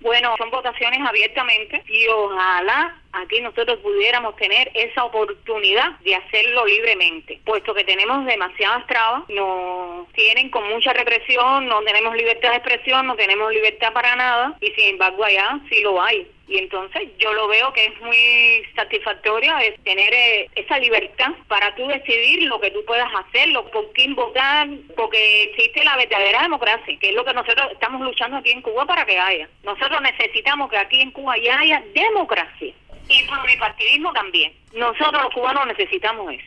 Bueno, son votaciones abiertamente y ojalá aquí nosotros pudiéramos tener esa oportunidad de hacerlo libremente, puesto que tenemos demasiadas trabas, nos tienen con mucha represión, no tenemos libertad de expresión, no tenemos libertad para nada y sin embargo allá sí lo hay. Y entonces yo lo veo que es muy satisfactorio es tener eh, esa libertad para tú decidir lo que tú puedas hacerlo, por quién porque existe la verdadera democracia, que es lo que nosotros estamos luchando aquí en Cuba para que haya. Nosotros necesitamos que aquí en Cuba ya haya democracia y pluripartidismo también. Nosotros los cubanos necesitamos eso.